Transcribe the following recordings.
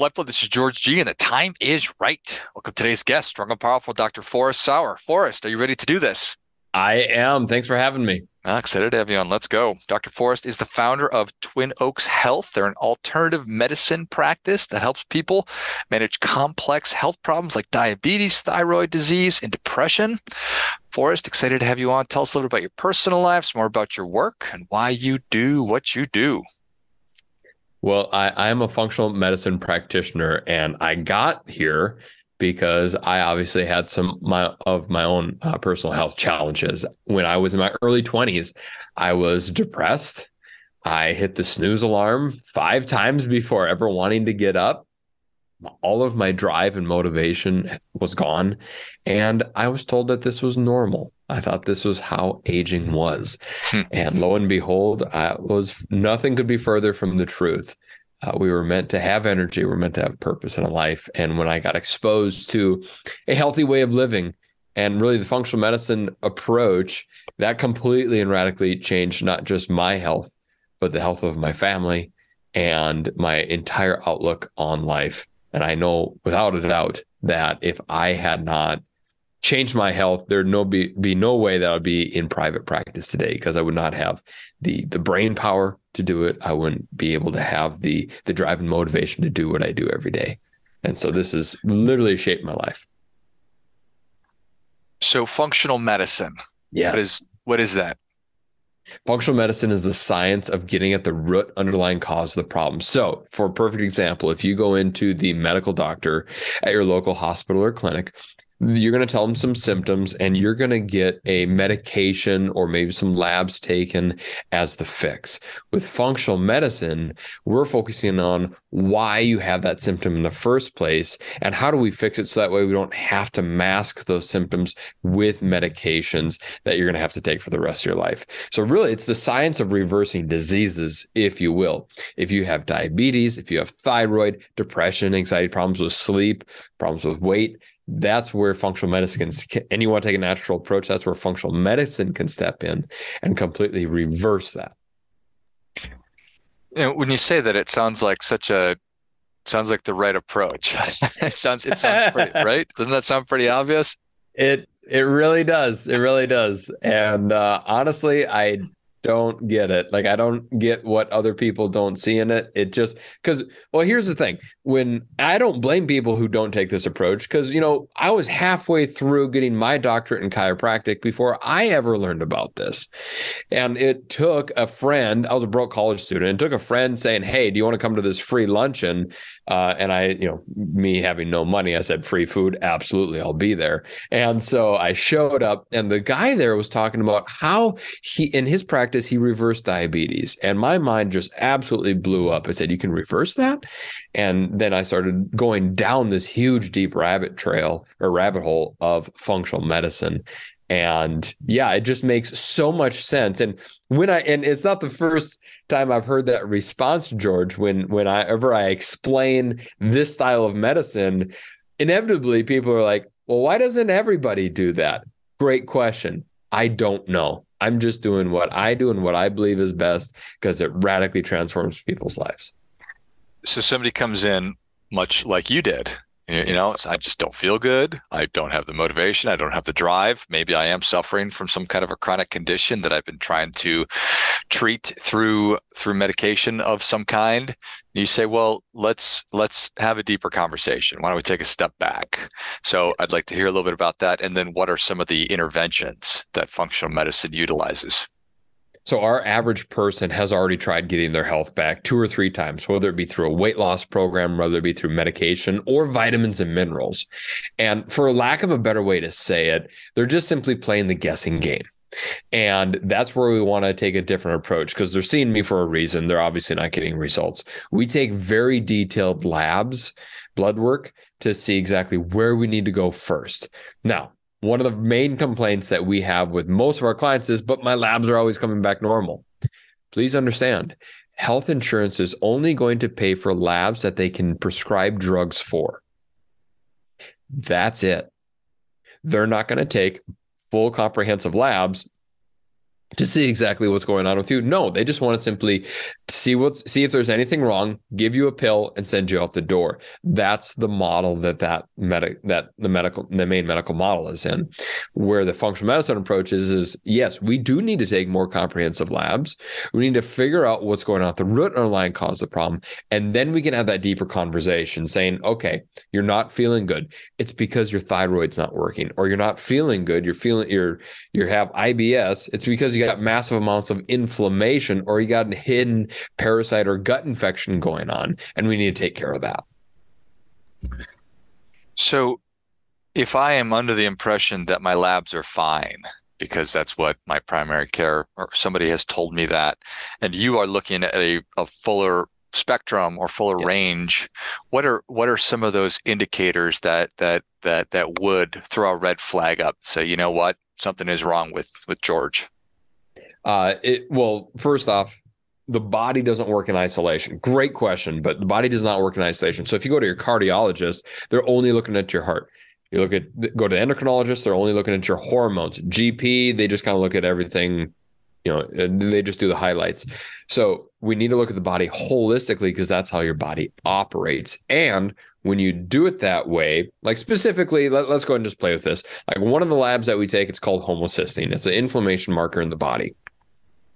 Well, this is George G, and the time is right. Welcome to today's guest, strong and powerful Dr. Forrest Sauer. Forrest, are you ready to do this? I am. Thanks for having me. Ah, excited to have you on. Let's go. Dr. Forrest is the founder of Twin Oaks Health. They're an alternative medicine practice that helps people manage complex health problems like diabetes, thyroid disease, and depression. Forrest, excited to have you on. Tell us a little bit about your personal life, some more about your work, and why you do what you do. Well, I, I am a functional medicine practitioner, and I got here because I obviously had some my, of my own uh, personal health challenges. When I was in my early 20s, I was depressed. I hit the snooze alarm five times before ever wanting to get up. All of my drive and motivation was gone. And I was told that this was normal. I thought this was how aging was. Hmm. and lo and behold, I was nothing could be further from the truth. Uh, we were meant to have energy. We are meant to have purpose in a life. And when I got exposed to a healthy way of living and really the functional medicine approach, that completely and radically changed not just my health, but the health of my family and my entire outlook on life. And I know without a doubt that if I had not changed my health, there'd no be, be no way that I'd be in private practice today because I would not have the the brain power to do it. I wouldn't be able to have the the drive and motivation to do what I do every day. And so this has literally shaped my life. So functional medicine. Yes. What is what is that? Functional medicine is the science of getting at the root underlying cause of the problem. So, for a perfect example, if you go into the medical doctor at your local hospital or clinic you're going to tell them some symptoms and you're going to get a medication or maybe some labs taken as the fix. With functional medicine, we're focusing on why you have that symptom in the first place and how do we fix it so that way we don't have to mask those symptoms with medications that you're going to have to take for the rest of your life. So, really, it's the science of reversing diseases, if you will. If you have diabetes, if you have thyroid, depression, anxiety problems with sleep, problems with weight, that's where functional medicine can, and you want to take a natural approach that's where functional medicine can step in and completely reverse that. You know, when you say that it sounds like such a sounds like the right approach. It sounds it sounds pretty right? Doesn't that sound pretty obvious? It it really does. It really does. And uh, honestly i don't get it. Like I don't get what other people don't see in it. It just because well, here's the thing. When I don't blame people who don't take this approach, because you know, I was halfway through getting my doctorate in chiropractic before I ever learned about this. And it took a friend, I was a broke college student, it took a friend saying, Hey, do you want to come to this free luncheon? Uh, and I, you know, me having no money, I said, free food, absolutely, I'll be there. And so I showed up, and the guy there was talking about how he in his practice practice, he reversed diabetes. And my mind just absolutely blew up. I said, You can reverse that? And then I started going down this huge, deep rabbit trail or rabbit hole of functional medicine. And yeah, it just makes so much sense. And when I and it's not the first time I've heard that response, George, when when I ever I explain this style of medicine, inevitably people are like, well, why doesn't everybody do that? Great question. I don't know. I'm just doing what I do and what I believe is best because it radically transforms people's lives. So somebody comes in much like you did you know, I just don't feel good. I don't have the motivation. I don't have the drive. Maybe I am suffering from some kind of a chronic condition that I've been trying to treat through through medication of some kind. You say, well, let's let's have a deeper conversation. Why don't we take a step back? So I'd like to hear a little bit about that. And then what are some of the interventions that functional medicine utilizes? So our average person has already tried getting their health back two or three times, whether it be through a weight loss program, whether it be through medication or vitamins and minerals. And for lack of a better way to say it, they're just simply playing the guessing game. And that's where we want to take a different approach because they're seeing me for a reason. They're obviously not getting results. We take very detailed labs, blood work to see exactly where we need to go first. Now, one of the main complaints that we have with most of our clients is, but my labs are always coming back normal. Please understand, health insurance is only going to pay for labs that they can prescribe drugs for. That's it. They're not going to take full comprehensive labs to see exactly what's going on with you. No, they just want to simply see what see if there's anything wrong, give you a pill, and send you out the door. That's the model that that medic that the medical the main medical model is in. Where the functional medicine approach is is yes, we do need to take more comprehensive labs. We need to figure out what's going on, at the root underlying cause of the problem, and then we can have that deeper conversation, saying, okay, you're not feeling good. It's because your thyroid's not working, or you're not feeling good. You're feeling you're you have IBS. It's because you got massive amounts of inflammation, or you got a hidden parasite or gut infection going on, and we need to take care of that. So, if I am under the impression that my labs are fine, because that's what my primary care or somebody has told me that, and you are looking at a, a fuller spectrum or fuller yes. range, what are what are some of those indicators that that that that would throw a red flag up? Say, you know what, something is wrong with with George. Uh, it well, first off, the body doesn't work in isolation? Great question, but the body does not work in isolation. So if you go to your cardiologist, they're only looking at your heart. You look at go to the endocrinologist, they're only looking at your hormones. GP, they just kind of look at everything, you know, they just do the highlights. So we need to look at the body holistically because that's how your body operates. And when you do it that way, like specifically, let, us go ahead and just play with this. Like one of the labs that we take, it's called homocysteine. It's an inflammation marker in the body.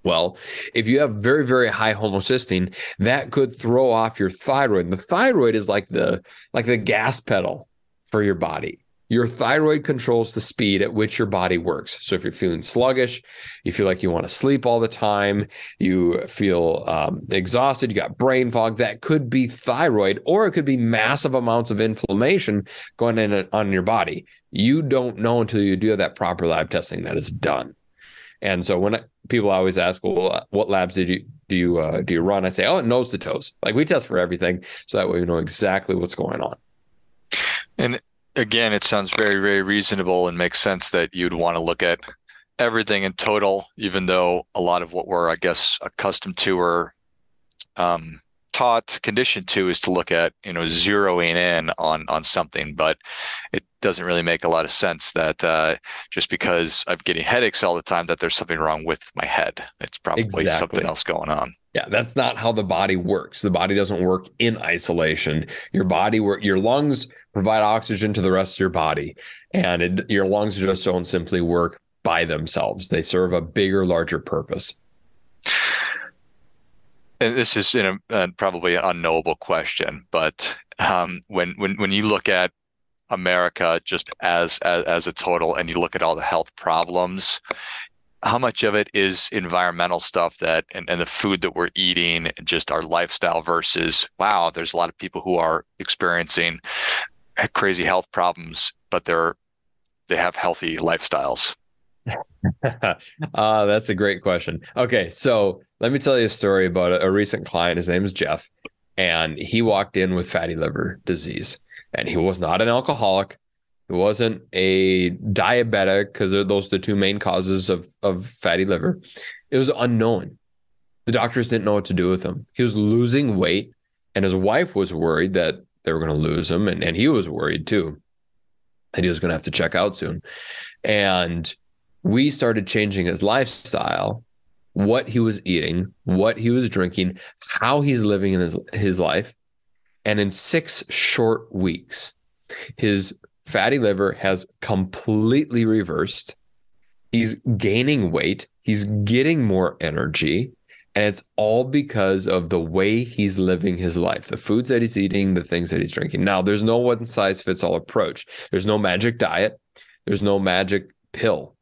Well, if you have very, very high homocysteine, that could throw off your thyroid. And the thyroid is like the like the gas pedal for your body. Your thyroid controls the speed at which your body works. So if you're feeling sluggish, you feel like you want to sleep all the time, you feel um, exhausted, you got brain fog, that could be thyroid, or it could be massive amounts of inflammation going in on your body. You don't know until you do that proper lab testing that is done. And so when people always ask, well, what labs did you do you uh, do you run? I say, oh, nose to toes. Like we test for everything, so that way we know exactly what's going on. And again, it sounds very very reasonable and makes sense that you'd want to look at everything in total, even though a lot of what we're, I guess, accustomed to or um, taught, conditioned to, is to look at you know zeroing in on on something, but it doesn't really make a lot of sense that uh, just because I'm getting headaches all the time, that there's something wrong with my head. It's probably exactly. something else going on. Yeah, that's not how the body works. The body doesn't work in isolation. Your body, work, your lungs provide oxygen to the rest of your body, and it, your lungs just don't simply work by themselves. They serve a bigger, larger purpose. And this is in a, uh, probably an unknowable question, but um, when when when you look at America just as, as as a total, and you look at all the health problems, how much of it is environmental stuff that and, and the food that we're eating, just our lifestyle versus wow, there's a lot of people who are experiencing crazy health problems, but they're they have healthy lifestyles. uh, that's a great question. Okay, so let me tell you a story about a, a recent client. His name is Jeff, and he walked in with fatty liver disease and he was not an alcoholic. He wasn't a diabetic because those are the two main causes of, of fatty liver. It was unknown. The doctors didn't know what to do with him. He was losing weight, and his wife was worried that they were going to lose him, and, and he was worried too that he was going to have to check out soon. And we started changing his lifestyle, what he was eating, what he was drinking, how he's living in his, his life. And in six short weeks, his fatty liver has completely reversed. He's gaining weight, he's getting more energy. And it's all because of the way he's living his life, the foods that he's eating, the things that he's drinking. Now, there's no one size fits all approach. There's no magic diet, there's no magic pill.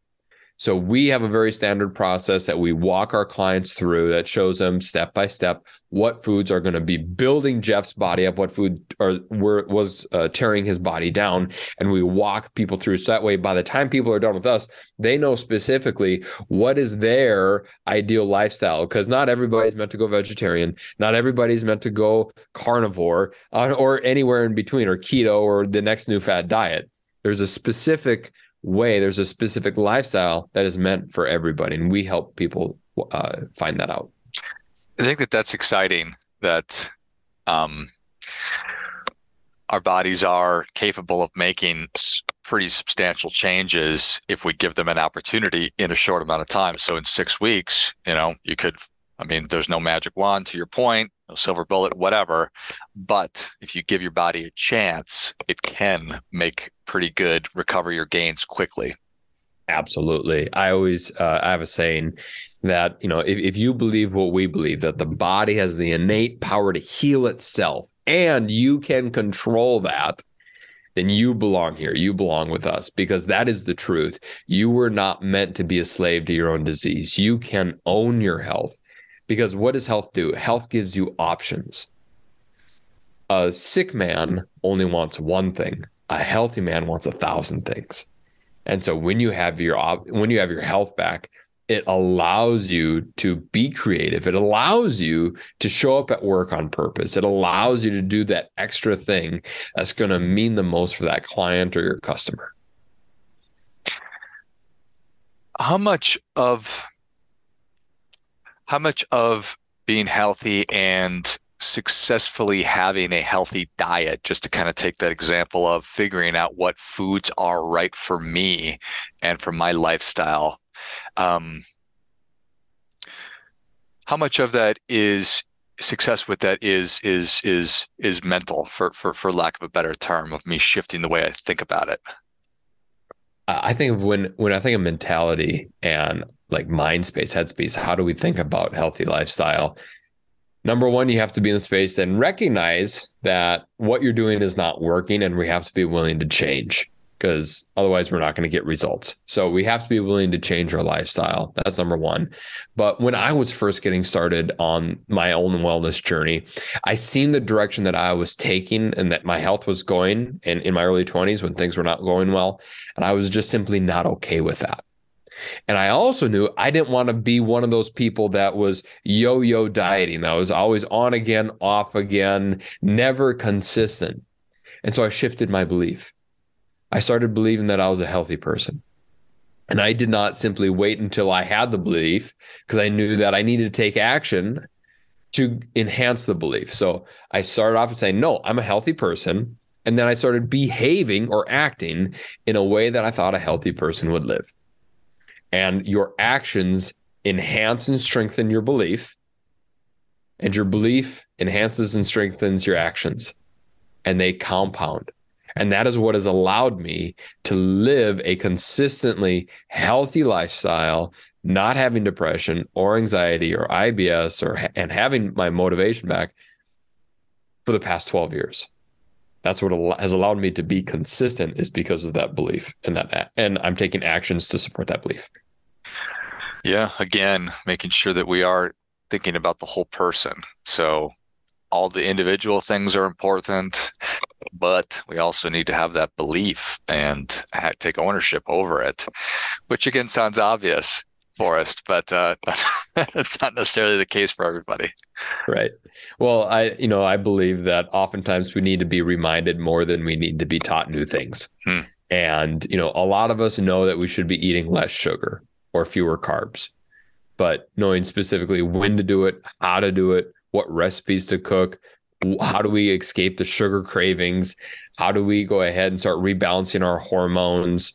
So we have a very standard process that we walk our clients through that shows them step by step what foods are going to be building Jeff's body up, what food are, were, was uh, tearing his body down, and we walk people through. So that way, by the time people are done with us, they know specifically what is their ideal lifestyle. Because not everybody's meant to go vegetarian, not everybody's meant to go carnivore, uh, or anywhere in between, or keto, or the next new fad diet. There's a specific way there's a specific lifestyle that is meant for everybody and we help people uh, find that out i think that that's exciting that um, our bodies are capable of making pretty substantial changes if we give them an opportunity in a short amount of time. So in six weeks, you know, you could, I mean, there's no magic wand to your point, silver bullet, whatever. But if you give your body a chance, it can make pretty good recover your gains quickly. Absolutely. I always, uh, I have a saying that, you know, if, if you believe what we believe, that the body has the innate power to heal itself and you can control that, then you belong here. You belong with us because that is the truth. You were not meant to be a slave to your own disease. You can own your health because what does health do? Health gives you options. A sick man only wants one thing. A healthy man wants a thousand things. And so when you have your when you have your health back, it allows you to be creative. It allows you to show up at work on purpose. It allows you to do that extra thing that's going to mean the most for that client or your customer. How much of how much of being healthy and successfully having a healthy diet just to kind of take that example of figuring out what foods are right for me and for my lifestyle um, how much of that is success with that is is is is mental for for for lack of a better term of me shifting the way I think about it. I think when when I think of mentality and like mind space, headspace, how do we think about healthy lifestyle? Number one, you have to be in the space and recognize that what you're doing is not working, and we have to be willing to change because otherwise we're not going to get results. So we have to be willing to change our lifestyle. That's number one. But when I was first getting started on my own wellness journey, I seen the direction that I was taking and that my health was going in, in my early 20s when things were not going well. And I was just simply not okay with that. And I also knew I didn't want to be one of those people that was yo yo dieting, that was always on again, off again, never consistent. And so I shifted my belief. I started believing that I was a healthy person. And I did not simply wait until I had the belief because I knew that I needed to take action to enhance the belief. So I started off saying, no, I'm a healthy person. And then I started behaving or acting in a way that I thought a healthy person would live. And your actions enhance and strengthen your belief. And your belief enhances and strengthens your actions. And they compound. And that is what has allowed me to live a consistently healthy lifestyle, not having depression or anxiety or IBS or and having my motivation back for the past 12 years. That's what has allowed me to be consistent is because of that belief and that and I'm taking actions to support that belief. Yeah, again, making sure that we are thinking about the whole person. So all the individual things are important, but we also need to have that belief and take ownership over it, which again sounds obvious, Forrest, but uh, it's not necessarily the case for everybody. Right. Well, I, you know, I believe that oftentimes we need to be reminded more than we need to be taught new things. Hmm. And, you know, a lot of us know that we should be eating less sugar or fewer carbs, but knowing specifically when to do it, how to do it, what recipes to cook, how do we escape the sugar cravings? How do we go ahead and start rebalancing our hormones?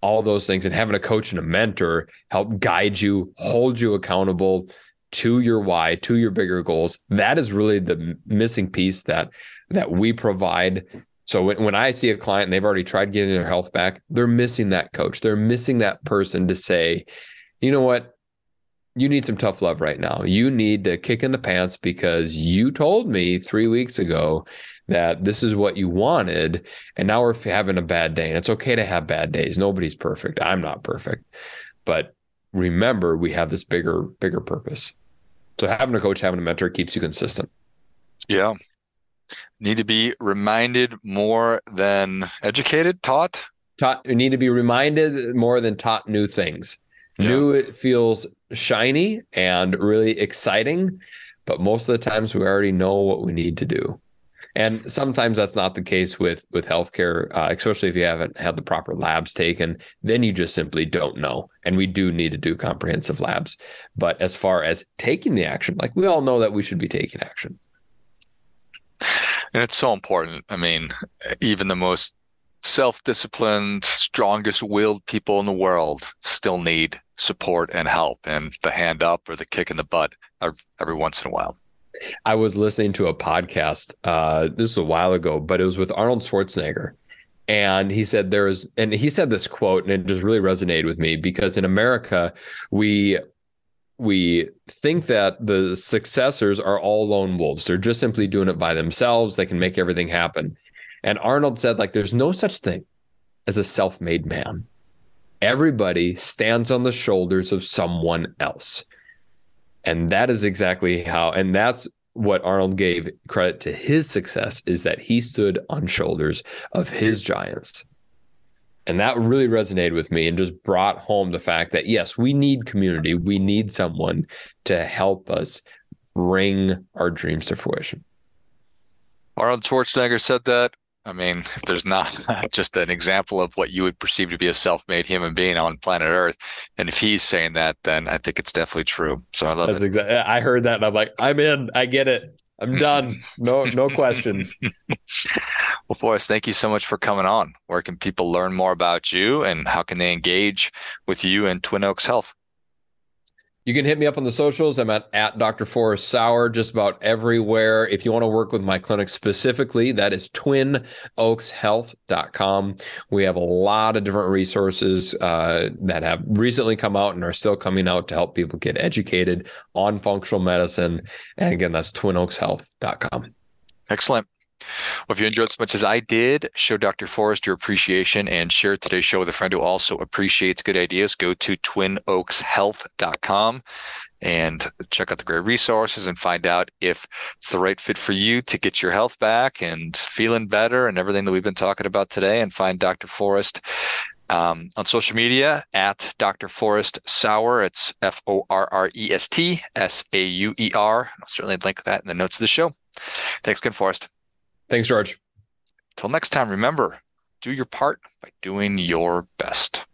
All those things, and having a coach and a mentor help guide you, hold you accountable to your why, to your bigger goals. That is really the missing piece that that we provide. So when, when I see a client and they've already tried getting their health back, they're missing that coach. They're missing that person to say, you know what, you need some tough love right now. You need to kick in the pants because you told me three weeks ago that this is what you wanted. And now we're having a bad day. And it's okay to have bad days. Nobody's perfect. I'm not perfect. But remember, we have this bigger, bigger purpose. So having a coach, having a mentor keeps you consistent. Yeah. Need to be reminded more than educated, taught. Taught. You need to be reminded more than taught new things. Yeah. New it feels shiny and really exciting, but most of the times we already know what we need to do. And sometimes that's not the case with with healthcare, uh, especially if you haven't had the proper labs taken. Then you just simply don't know. And we do need to do comprehensive labs. But as far as taking the action, like we all know that we should be taking action. And it's so important. I mean, even the most self-disciplined, strongest willed people in the world still need support and help and the hand up or the kick in the butt every once in a while. I was listening to a podcast, uh, this was a while ago, but it was with Arnold Schwarzenegger. And he said there is, and he said this quote, and it just really resonated with me because in America, we we think that the successors are all lone wolves. They're just simply doing it by themselves. They can make everything happen. And Arnold said, like, there's no such thing as a self-made man. Everybody stands on the shoulders of someone else. And that is exactly how, and that's what Arnold gave credit to his success is that he stood on shoulders of his giants. And that really resonated with me and just brought home the fact that, yes, we need community. We need someone to help us bring our dreams to fruition. Arnold Schwarzenegger said that I mean, if there's not just an example of what you would perceive to be a self-made human being on planet Earth, and if he's saying that, then I think it's definitely true. So I love That's it. Exactly. I heard that, and I'm like, I'm in. I get it. I'm done. No, no questions. well, Forrest, thank you so much for coming on. Where can people learn more about you, and how can they engage with you and Twin Oaks Health? You can hit me up on the socials. I'm at, at Dr. Forrest Sauer just about everywhere. If you want to work with my clinic specifically, that is twinoakshealth.com. We have a lot of different resources uh, that have recently come out and are still coming out to help people get educated on functional medicine. And again, that's twinoakshealth.com. Excellent. Well, if you enjoyed as much as I did, show Dr. Forrest your appreciation and share today's show with a friend who also appreciates good ideas. Go to twinoakshealth.com and check out the great resources and find out if it's the right fit for you to get your health back and feeling better and everything that we've been talking about today. And find Dr. Forrest um, on social media at Dr. Forrest Sauer. It's F O R R E S T S A U E R. I'll certainly link that in the notes of the show. Thanks again, Forrest. Thanks, George. Till next time, remember do your part by doing your best.